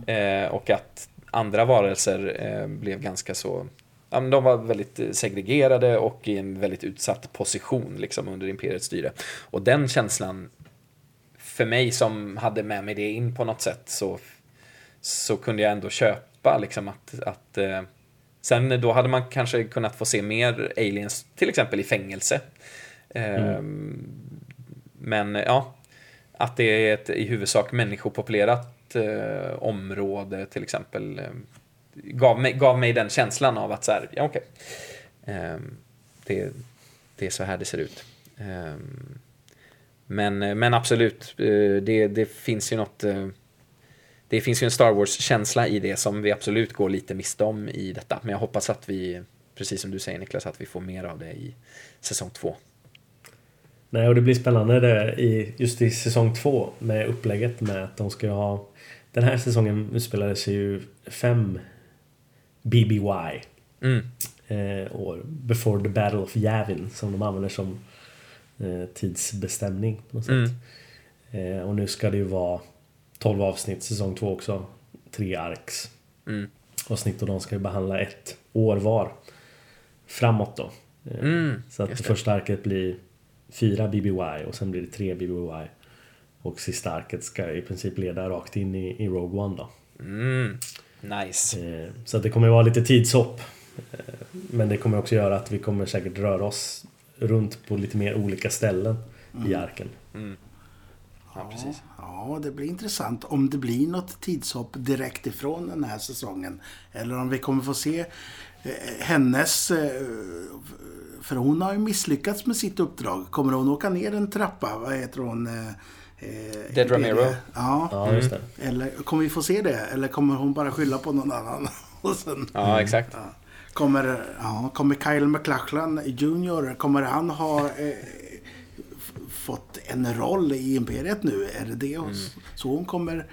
Eh, och att andra varelser eh, blev ganska så de var väldigt segregerade och i en väldigt utsatt position liksom, under imperiets styre. Och den känslan, för mig som hade med mig det in på något sätt, så, så kunde jag ändå köpa liksom, att, att eh, Sen då hade man kanske kunnat få se mer aliens, till exempel i fängelse. Eh, Men ja, att det är ett i huvudsak människopopulerat eh, område till exempel. Eh, gav, mig, gav mig den känslan av att så här, ja okej. Ehm, det, det är så här det ser ut. Ehm, men, men absolut, eh, det, det finns ju något... Det finns ju en Star Wars-känsla i det som vi absolut går lite miste om i detta. Men jag hoppas att vi, precis som du säger Niklas, att vi får mer av det i säsong två. Nej, och det blir spännande det i, just i säsong två med upplägget med att de ska ha... Den här säsongen utspelade sig ju fem BBY. Mm. Eh, år. Before the Battle of Yavin som de använder som eh, tidsbestämning på något sätt. Mm. Eh, och nu ska det ju vara 12 avsnitt säsong två också. Tre arcs. Mm. Avsnitt och de ska ju behandla ett år var. Framåt då. Eh, Mm, så att första arket blir fyra BBY och sen blir det tre BBY. Och sista arket ska i princip leda rakt in i, i Rogue One då. Mm. Nice. Eh, Så att det kommer vara lite tidshopp. Eh, Men det kommer också göra att vi kommer säkert röra oss runt på lite mer olika ställen i arken. Ja, precis. Ja, det blir intressant om det blir något tidshopp direkt ifrån den här säsongen. Eller om vi kommer få se eh, hennes... Eh, för hon har ju misslyckats med sitt uppdrag. Kommer hon åka ner en trappa? Vad heter hon? Eh, eh, Dead Ramiro. Ja. Ja, just det. Eller kommer vi få se det? Eller kommer hon bara skylla på någon annan? Sen, Ja, exakt. Kommer, ja, kommer Kyle MacLachlan Jr. Kommer han ha eh, fått en roll i Imperiet nu? Är det det hon, så hon kommer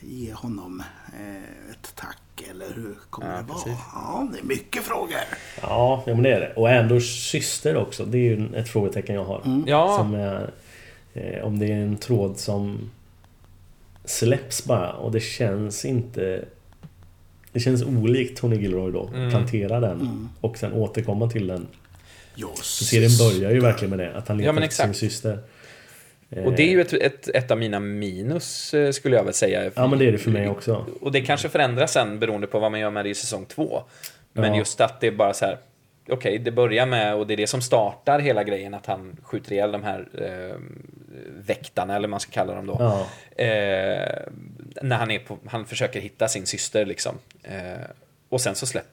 ge honom eh, ett tack? Eller hur kommer Ja, det vara? precis. Ja, det är mycket frågor. Ja, ja men det är det. Och Andors syster också. Det är ju ett frågetecken jag har. Ja, Som är, eh, om det är en tråd som släpps bara och det känns inte... Det känns olikt Tony Gilroy då. Mm. Plantera den och sen återkomma till den. För serien börjar ju verkligen med det. Att han letar Ja, efter sin syster. och det är ju ett, ett, ett av mina minus eh, skulle jag väl säga. Ja men det är det för mig också. Och det kanske förändras sen beroende på vad man gör med det i säsong två. Men Ja. just att det är bara så här. Okej, det börjar med, och det är det som startar hela grejen, att han skjuter ihjäl de här eh, väktarna, eller vad man ska kalla dem då. Ja. Eh, när han, är på, han försöker hitta sin syster liksom. Eh, och sen så släpper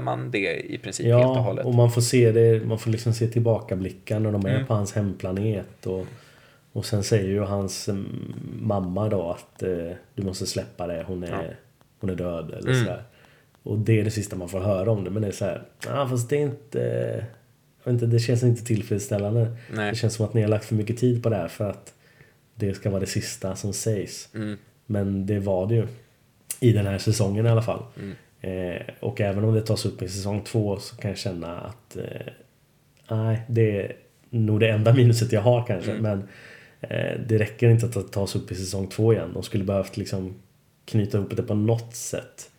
man det i princip helt och Ja, hållet. och man får se det, man får liksom se tillbakablickar när de är Mm. på hans hemplanet och, och sen säger ju hans mm, mamma då att eh, du måste släppa det, hon är, Ja. hon är död eller Mm. sådär. Och det är det sista man får höra om det, men det är så här, ja fast det är inte, jag inte, det känns inte tillfredsställande. Nej. Det känns som att ni har lagt för mycket tid på det här för att det ska vara det sista som sägs. Mm. Men det var det ju. I den här säsongen i alla fall. Mm. Eh, och även om det tas upp i säsong två så kan jag känna att eh, Nej, det är nog det enda minuset jag har kanske. Mm. Men eh, det räcker inte att det tas upp i säsong två igen. De skulle behövt liksom knyta ihop det på något sätt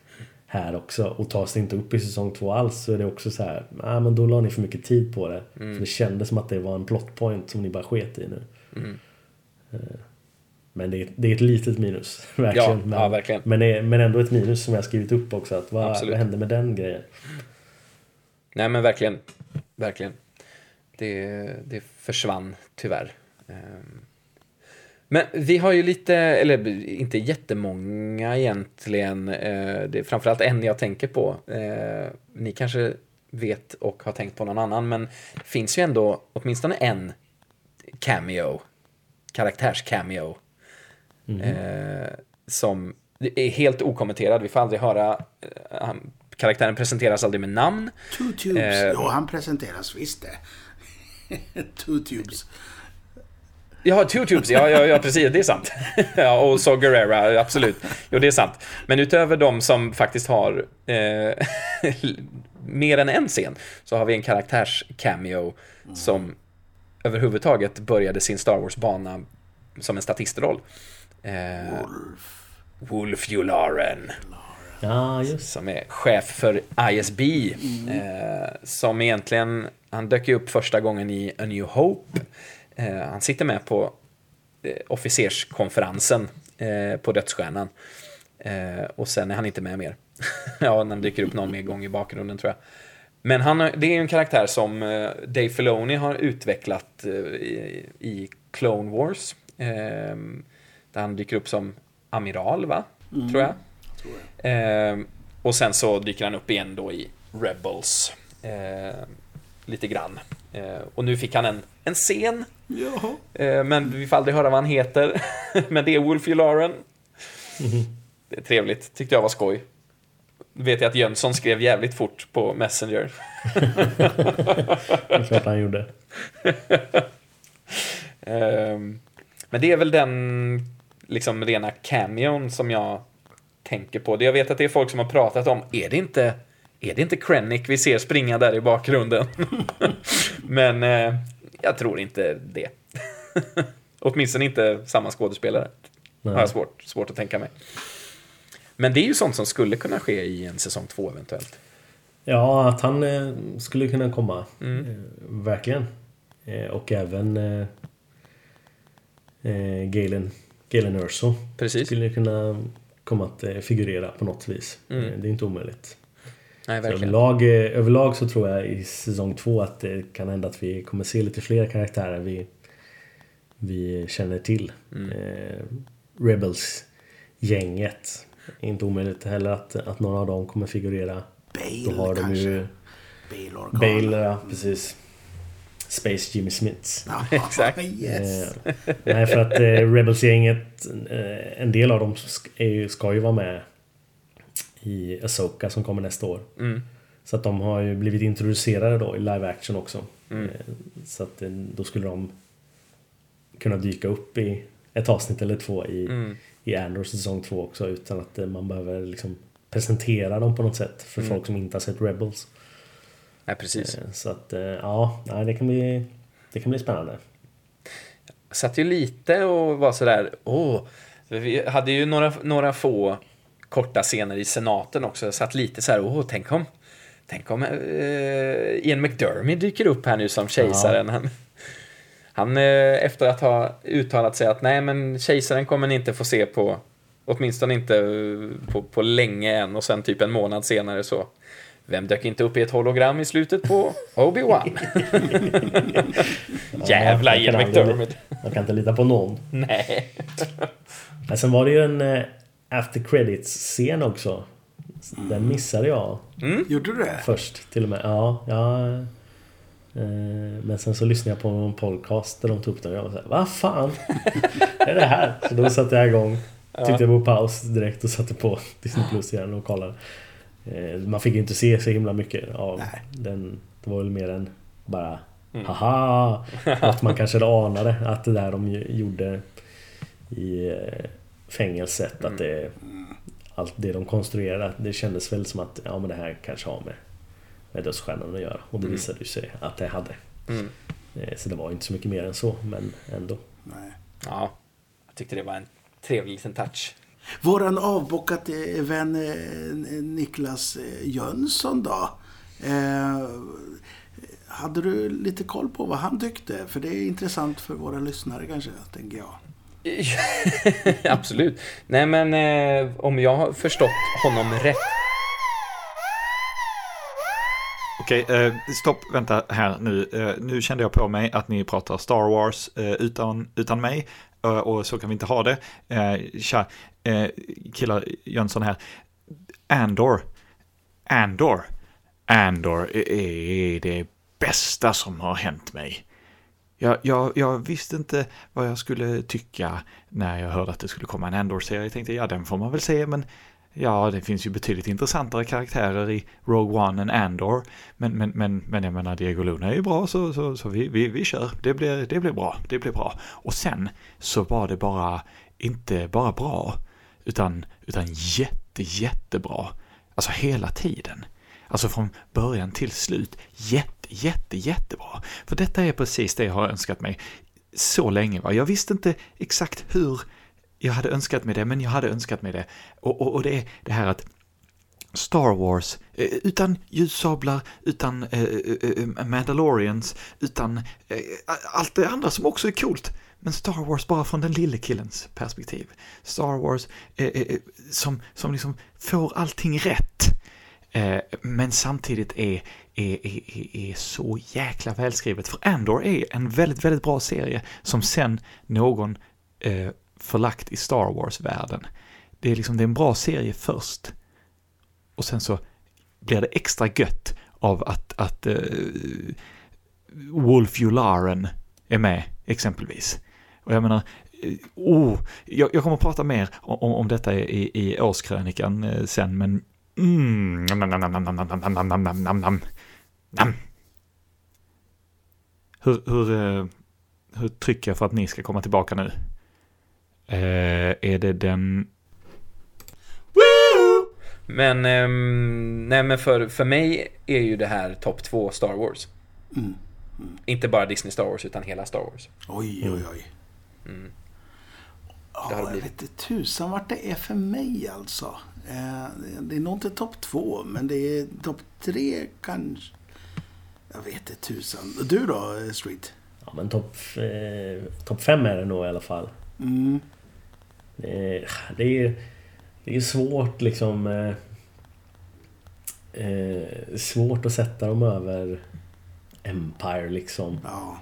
här också. Och tas det inte upp i säsong två alls så är det också så här. Nej, men då la ni för mycket tid på det. Mm. För det kändes som att det var en plot point som ni bara sket i nu. Mm. Eh, Men det är, det är ett litet minus. Verkligen. Ja, men, ja, verkligen. Men, är, men ändå ett minus som jag skrivit upp också. Att vad, Absolut. vad hände med den grejen? Nej men verkligen. Verkligen. Det, det försvann tyvärr. Ehm, Men vi har ju lite, eller inte jättemånga egentligen. Eh, det är framförallt en jag tänker på. Eh, ni kanske vet och har tänkt på någon annan, men det finns ju ändå åtminstone en cameo, karaktärs-cameo. Eh, som är helt okommenterad, vi får aldrig höra, eh, han- karaktären presenteras aldrig med namn. Two Tubes. Eh, ja, han presenteras visst det. Two Tubes. Ja, Two Tubes, ja, ja, ja precis, det är sant. ja, och så Guerrera, absolut. Jo, det är sant. Men utöver de som faktiskt har eh, mer än en scen, så har vi en karaktärs-cameo som överhuvudtaget började sin Star Wars-bana som en statistroll. Eh, Wolf Yularen. Ja, just som är chef för ISB. Eh, som egentligen, han dök ju upp första gången i A New Hope. Eh, han sitter med på eh, officerskonferensen eh, på Dödsstjärnan. Eh, och sen är han inte med mer. ja, han dyker upp någon mer gång i bakgrunden tror jag. Men han, det är en karaktär som eh, Dave Filoni har utvecklat eh, i, i Clone Wars. Där han dyker upp som amiral, va? Tror jag. Eh, och sen så dyker han upp igen då i Rebels. Eh, lite grann. Eh, och nu fick han en, en scen. Jaha. Eh, men vi får aldrig höra vad han heter. men det är Wolf Yularen. Det är trevligt, tyckte jag var skoj. Vet jag att Jönsson skrev jävligt fort på Messenger. det är klart han gjorde. Ehm, Men det är väl den liksom rena cameon som jag tänker på. Jag vet att det är folk som har pratat om, är det inte, är det inte Krennic vi ser springa där i bakgrunden? Men eh, jag tror inte det. Åtminstone inte samma skådespelare. Nej. Har jag svårt, svårt att tänka mig. Men det är ju sånt som skulle kunna ske i en säsong två eventuellt. Ja, att han eh, skulle kunna komma. Mm. Eh, verkligen. Eh, och även eh, eh, Galen, Galen Erso Precis. skulle kunna komma att eh, figurera på något vis. Mm. Eh, det är inte omöjligt. Nej, Så verkligen. överlag, eh, överlag så tror jag i säsong två att det kan hända att vi kommer se lite fler karaktärer vi, vi känner till. Mm. Rebels-gänget. Inte omöjligt heller att, att några av dem kommer figurera. Då Bale har de kanske. ju Bale. Bale, ja precis. Space Jimmy Smiths. Exakt. Yes. Eh, nej, för att eh, Rebels-gänget, eh, en del av dem ju, ska ju vara med i Asoka som kommer nästa år. Mm. Så att de har ju blivit introducerade då i live action också. Mm. Så att då skulle de kunna dyka upp i ett avsnitt eller två i, Mm. i Andor säsong två också utan att man behöver liksom presentera dem på något sätt för Mm. folk som inte har sett Rebels. Nej, precis. Eh, Så att eh, ja, det kan bli det kan bli spännande. satt ju lite och var sådär, åh, vi hade ju några, några få korta scener i senaten också. Jag satt lite så här, åh, tänk om, tänk om eh, Ian McDermott dyker upp här nu som kejsaren. Han, han eh, efter att ha uttalat sig att nej, men kejsaren kommer ni inte få se på, åtminstone inte på, på länge än och sen typ en månad senare så vem dök inte upp i ett hologram i slutet på Obi-Wan? Jävla jag Ian McDermott. Man kan inte lita på någon. Nej. Men sen var det ju en eh, after credits-scen också. Den missade jag Gjorde du det? först till och med. Ja, ja. Eh, Men sen så lyssnade jag på en podcast där de tog upp den och jag var såhär, vad fan är det här? Så då satte jag igång. Tryckte på paus direkt och satte på Disney Plus igen och kollade. Eh, Man fick ju inte se så himla mycket av Nej. den. Det var väl mer en bara Haha! Att man kanske anade att det där de gjorde i eh, fängelset att det allt det de konstruerade, det kändes väl som att ja men det här kanske har med, med dödsstjärnan att göra. Och det visade ju sig att det hade. Mm. Eh, Så det var inte så mycket mer än så, men ändå. Nej. Ja, jag tyckte det var en trevlig liten touch. Våran avbockat eh, vän eh, Niklas eh, Jönsson då. Eh, hade du lite koll på vad han tyckte? För det är intressant för våra lyssnare kanske, tänker jag. Absolut. Nej, men eh, om jag har förstått honom rätt. Okej, eh, stopp, vänta här nu. Eh, nu kände jag på mig att ni pratar Star Wars utan, utan mig. Eh, och så kan vi inte ha det. Eh, tja, eh, killar Jönsson här. Andor. Andor. Andor är det bästa som har hänt mig. Jag, jag, jag, visste inte vad jag skulle tycka när jag hörde att det skulle komma en Andor-serie. Jag tänkte, ja den får man väl se, men ja, det finns ju betydligt intressantare karaktärer i Rogue One än Andor. Men, men, men, men jag menar, Diego Luna är ju bra, så, så, så vi, vi, vi kör. Det blir, det blir bra, det blir bra. Och sen så var det bara, inte bara bra, utan, utan jätte, jättebra. Alltså hela tiden. Alltså från början till slut. Jätte, jätte, jättebra. För detta är precis det jag har önskat mig så länge. Va? Jag visste inte exakt hur jag hade önskat mig det, men jag hade önskat mig det. Och, och, och det är det här att Star Wars, eh, utan ljussablar, utan eh, eh, Mandalorians, utan allt det andra som också är coolt. Men Star Wars bara från den lille killens perspektiv. Star Wars som, som liksom får allting rätt. men samtidigt är, är, är, är så jäkla välskrivet. För Andor är en väldigt, väldigt bra serie som sen någon förlagt i Star Wars-världen. Det är liksom, det är en bra serie först. Och sen så blir det extra gött av att, att uh, Wolf Yularen är med, exempelvis. Och jag menar, oh, jag, jag kommer att prata mer om, om detta i, i årskrönikan sen, men mm, nam, nam, nam, nam, nam, nam, nam, nam, nam, nam. Hur, hur, hur trycker jag för att ni ska komma tillbaka nu? Eh, är det den... Men, um, nej men för, för mig är ju det här topp två Star Wars. Mm. Mm. Inte bara Disney Star Wars utan hela Star Wars. Oj, oj, oj. Mm. Ja, jag vet inte tusan vart det är för mig alltså. Eh, det är nog inte topp två, men det är topp tre kanske. Jag vet inte tusan. Du då, Street? Ja, men topp eh, top fem är det nog i alla fall. Mm. Det, det är ju det är svårt liksom... Eh, eh, svårt att sätta dem över Empire liksom. Ja.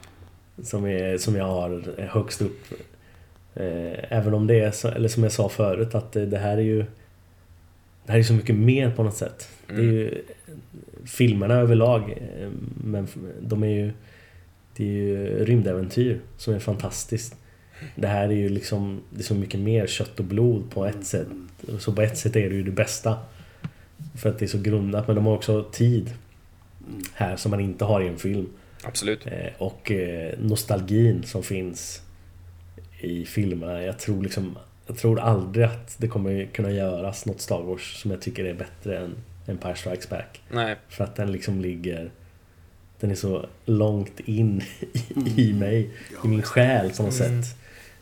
Som, är, som jag har högst upp. Eh, även om det är, så, eller som jag sa förut, att det, det här är ju... Det här är så mycket mer på något sätt. Mm. Det är ju filmerna överlag. Eh, men de är ju... Det är ju rymdäventyr som är fantastiskt. Det här är ju liksom Det är så mycket mer kött och blod på ett sätt. Så på ett sätt är det ju det bästa. För att det är så grundat. Men de har också tid. Här som man inte har i en film. Absolut. Eh, och eh, nostalgin som finns i filmerna. Jag tror liksom Jag tror aldrig att det kommer kunna göras något Star Wars som jag tycker är bättre än Empire Strikes Back. Nej. För att den liksom ligger Den är så långt in i, i mig. I min själ på något mm. sätt.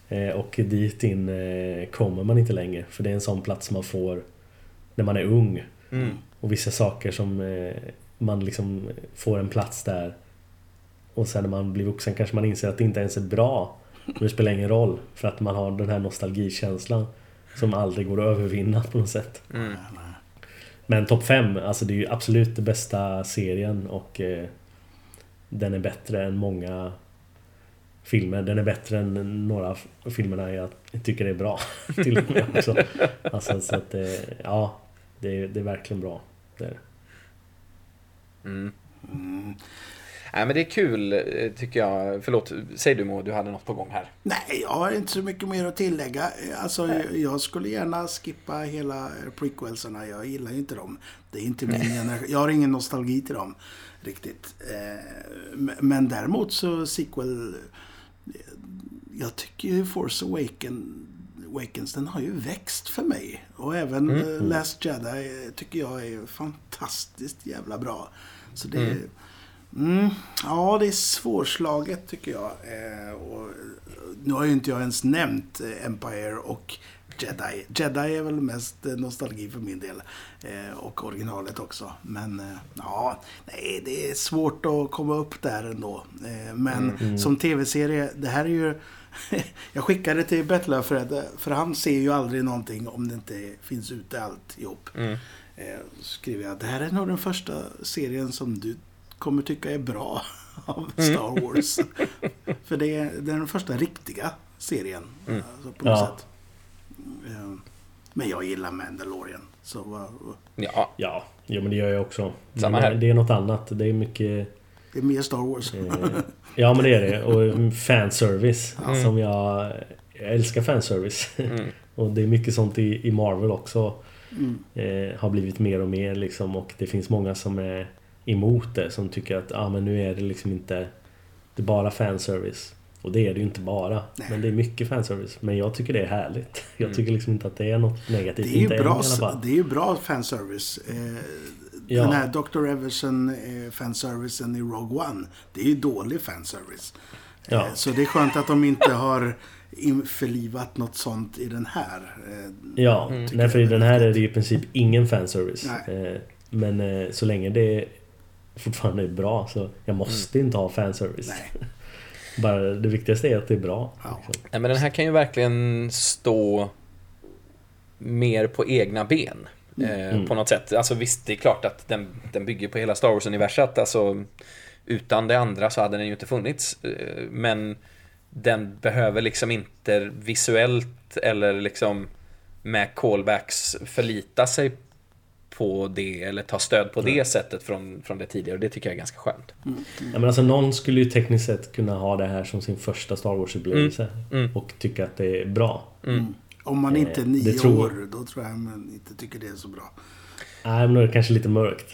Eh, och dit in eh, kommer man inte längre. För det är en sån plats man får när man är ung. Mm. Och vissa saker som eh, man liksom får en plats där. Och sen när man blir vuxen kanske man inser att det inte ens är bra. Men det spelar ingen roll. För att man har den här nostalgikänslan. Som aldrig går att övervinna på något sätt. Mm. Men topp 5, alltså det är ju absolut den bästa serien och eh, den är bättre än många filmer. Den är bättre än några av filmerna jag tycker är bra. till och med också. Alltså, så att, ja, det är, det är verkligen bra. Det är Mm. Mm. Nej, men det är kul eh, tycker jag. Förlåt, säg du Mo, du hade något på gång här. Nej, jag har inte så mycket mer att tillägga. Alltså, jag skulle gärna skippa hela prequelserna. Jag gillar ju inte dem. Det är inte min generation. Jag har ingen nostalgi till dem riktigt. Eh, men däremot så sequel jag tycker ju Force Awaken, Awakens, den har ju växt för mig. Och även mm. Uh, Last Jedi tycker jag är fantastiskt jävla bra. Så det mm. Mm, ja, det är svårslaget tycker jag. Eh, och, nu har ju inte jag ens nämnt eh, Empire och Jedi. Jedi är väl mest eh, nostalgi för min del. Eh, och originalet också. Men eh, ja, nej, det är svårt att komma upp där ändå. Eh, men mm. mm. som tv-serie, det här är ju... jag skickade till Bettler för, för han ser ju aldrig någonting om det inte finns ute alltihop. Mm. Eh, skriver jag, det här är nog den första serien som du kommer tycka är bra av Mm. Star Wars. För det är, det är den första riktiga serien. Mm. Alltså, på något Ja. sätt. Eh, Men jag gillar Mandalorian. Så Ja, Ja, jo, men det gör jag också. Samma här. det är något annat. Det är mycket... det är mer Star Wars. Eh, ja men det är det. Och fanservice. Som jag... Jag älskar fanservice. Mm. och det är mycket sånt i, i Marvel också. Mm. Eh, har blivit mer och mer liksom. Och det finns många som är emot det. Som tycker att ah, men nu är det liksom inte... Det är bara fanservice. Och det är det ju inte bara. Nej. Men det är mycket fanservice. Men jag tycker det är härligt. Jag tycker liksom inte att det är något negativt. Det är ju än bra, det är ju bra fanservice. Eh, Ja. Den här Dr. Everson eh, fanservicen i Rogue One. Det är ju dålig fanservice. Ja. Eh, Så det är skönt att de inte har införlivat något sånt i den här. Eh, Ja, tycker nej för i den är här är det i princip ingen fanservice. Nej. Eh, Men eh, så länge det fortfarande är bra så jag måste inte ha fanservice. Nej. Bara det viktigaste är att det är bra. Ja. liksom. Nej, men den här kan ju verkligen stå mer på egna ben. Eh, På något sätt. Alltså visst, det är klart att den, den bygger på hela Star Wars-universat. Alltså, utan det andra så hade den ju inte funnits. Eh, Men den behöver liksom inte visuellt eller liksom med callbacks förlita sig på det eller ta stöd på det sättet från, från det tidigare. Det tycker jag är ganska skönt. Ja, men alltså någon skulle ju tekniskt sett kunna ha det här som sin första Star Wars-upplevelse. Mm. Och tycka att det är bra. Om man inte är Eh, nio tror- år, då tror jag man inte tycker det är så bra. Nej men då är det kanske lite mörkt.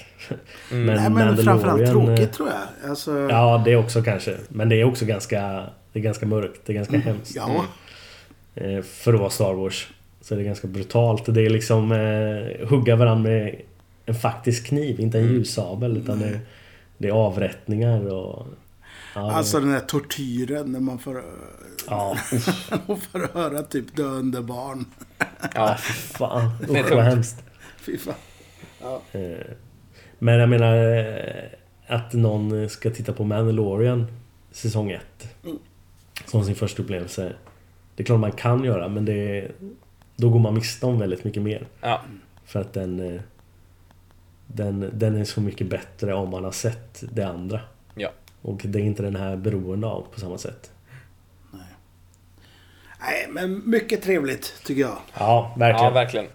Men, Nej, men framförallt Mandalorian, tråkigt eh, tror jag. Alltså, Ja, det också kanske. Men det är också ganska... Det är ganska mörkt. Det är ganska hemskt. ja. Eh, För att vara Star Wars. Så det är ganska brutalt. Det är liksom eh, hugga varandra med en faktisk kniv, inte en ljussabel. Utan det, det är avrättningar och... Ja, Alltså den här tortyren när man får, Ja, man får höra typ döende barn. Ja, fan. är Usch vad hemskt. Fy fan. Eh, Men jag menar eh, att någon ska titta på Mandalorian säsong 1 Mm. som sin första upplevelse. Det är klart man kan göra men det då går man miste om väldigt mycket mer. ja. För att den, eh, den, den är så mycket bättre om man har sett det andra. Ja. Och det är inte den här beroende av på samma sätt. Nej, men mycket trevligt tycker jag. Ja, verkligen. Ja, verkligen.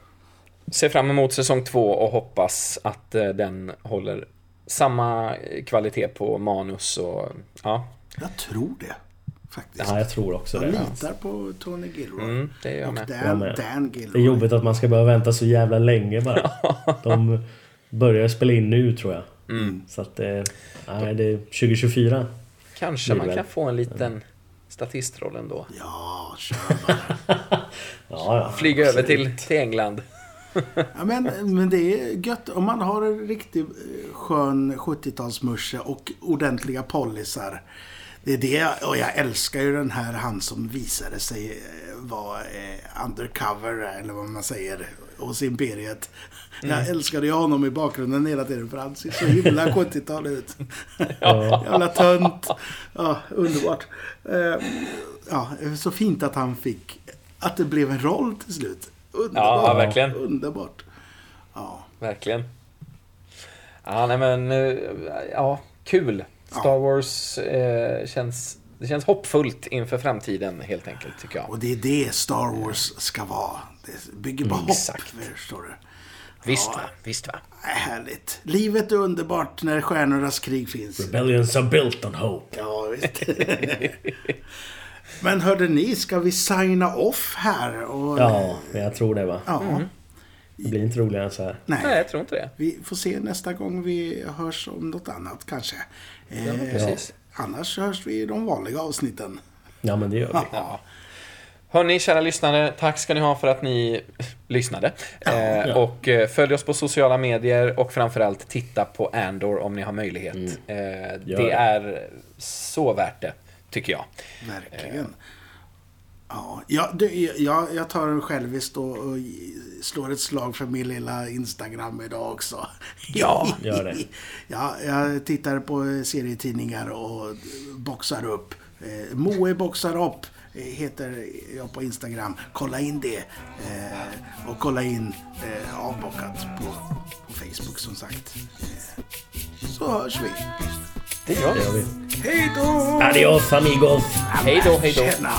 Ser fram emot säsong två och hoppas att eh, den håller samma kvalitet på manus och ja, Jag tror det. Faktiskt. Ja, jag tror också jag det. litar på Tony Gilroy. mm, det gör jag och med. Jag Dan, med. Dan Det är Gilroy. jobbigt att man ska behöva vänta så jävla länge bara. De börjar spela in nu tror jag. Mm. Så att det... Nej, det är 2024. Kanske man kan få en liten statistroll ändå. Ja, kör bara. Ja. Flyga över till, till England. Ja, men, men det är gött om man har en riktigt eh, skön 70-talsmusche och ordentliga polisar. Det är det, och jag älskar ju den här han som visade sig eh, vara eh, undercover, eller vad man säger, hos Imperiet. Jag älskade ju honom i bakgrunden hela tiden för han ser så himla 70-tal ut. Jävla tönt. Ja, underbart. Eh, Ja, så fint att han fick, att det blev en roll till slut. Underbart. Ja, verkligen. Underbart. Ja. Verkligen. Ja, nej men, eh, ja, kul. Star Wars eh, känns, det känns hoppfullt inför framtiden helt enkelt, tycker jag. Och det är det Star Wars ska vara. Det bygger på hopp, Exakt. förstår du. Visst va, visst va. Härligt. Livet är underbart när stjärnornas krig finns. Rebellions are built on hope. Ja, visst. Men hörde ni, ska vi signa off här? Och, Ja, men jag tror det va. Ja. Det blir inte roligare än så här. Nej. Nej, jag tror inte det. Vi får se nästa gång vi hörs om något annat kanske. Ja, Eh, precis. Annars hörs vi i de vanliga avsnitten. Ja, men det gör vi. Ja. Hörni, kära lyssnare, tack ska ni ha för att ni lyssnade. eh, Ja. Och eh, följ oss på sociala medier och framförallt titta på Andor om ni har möjlighet. Eh, Gör det det. är så värt det, tycker jag. Verkligen. Ja, jag, du, jag, jag tar en självisk och, och slår ett slag för min lilla Instagram idag också. Ja, gör det. Ja, jag tittar på serietidningar och boxar upp. Eh, Moe boxar upp eh, heter jag på Instagram. Kolla in det. Eh, och kolla in eh, Avbockat på, på Facebook som sagt. Eh, så hörs vi. Det gör vi. Vi. Hej då! Adios amigos! Hej då, hej då. Tjena,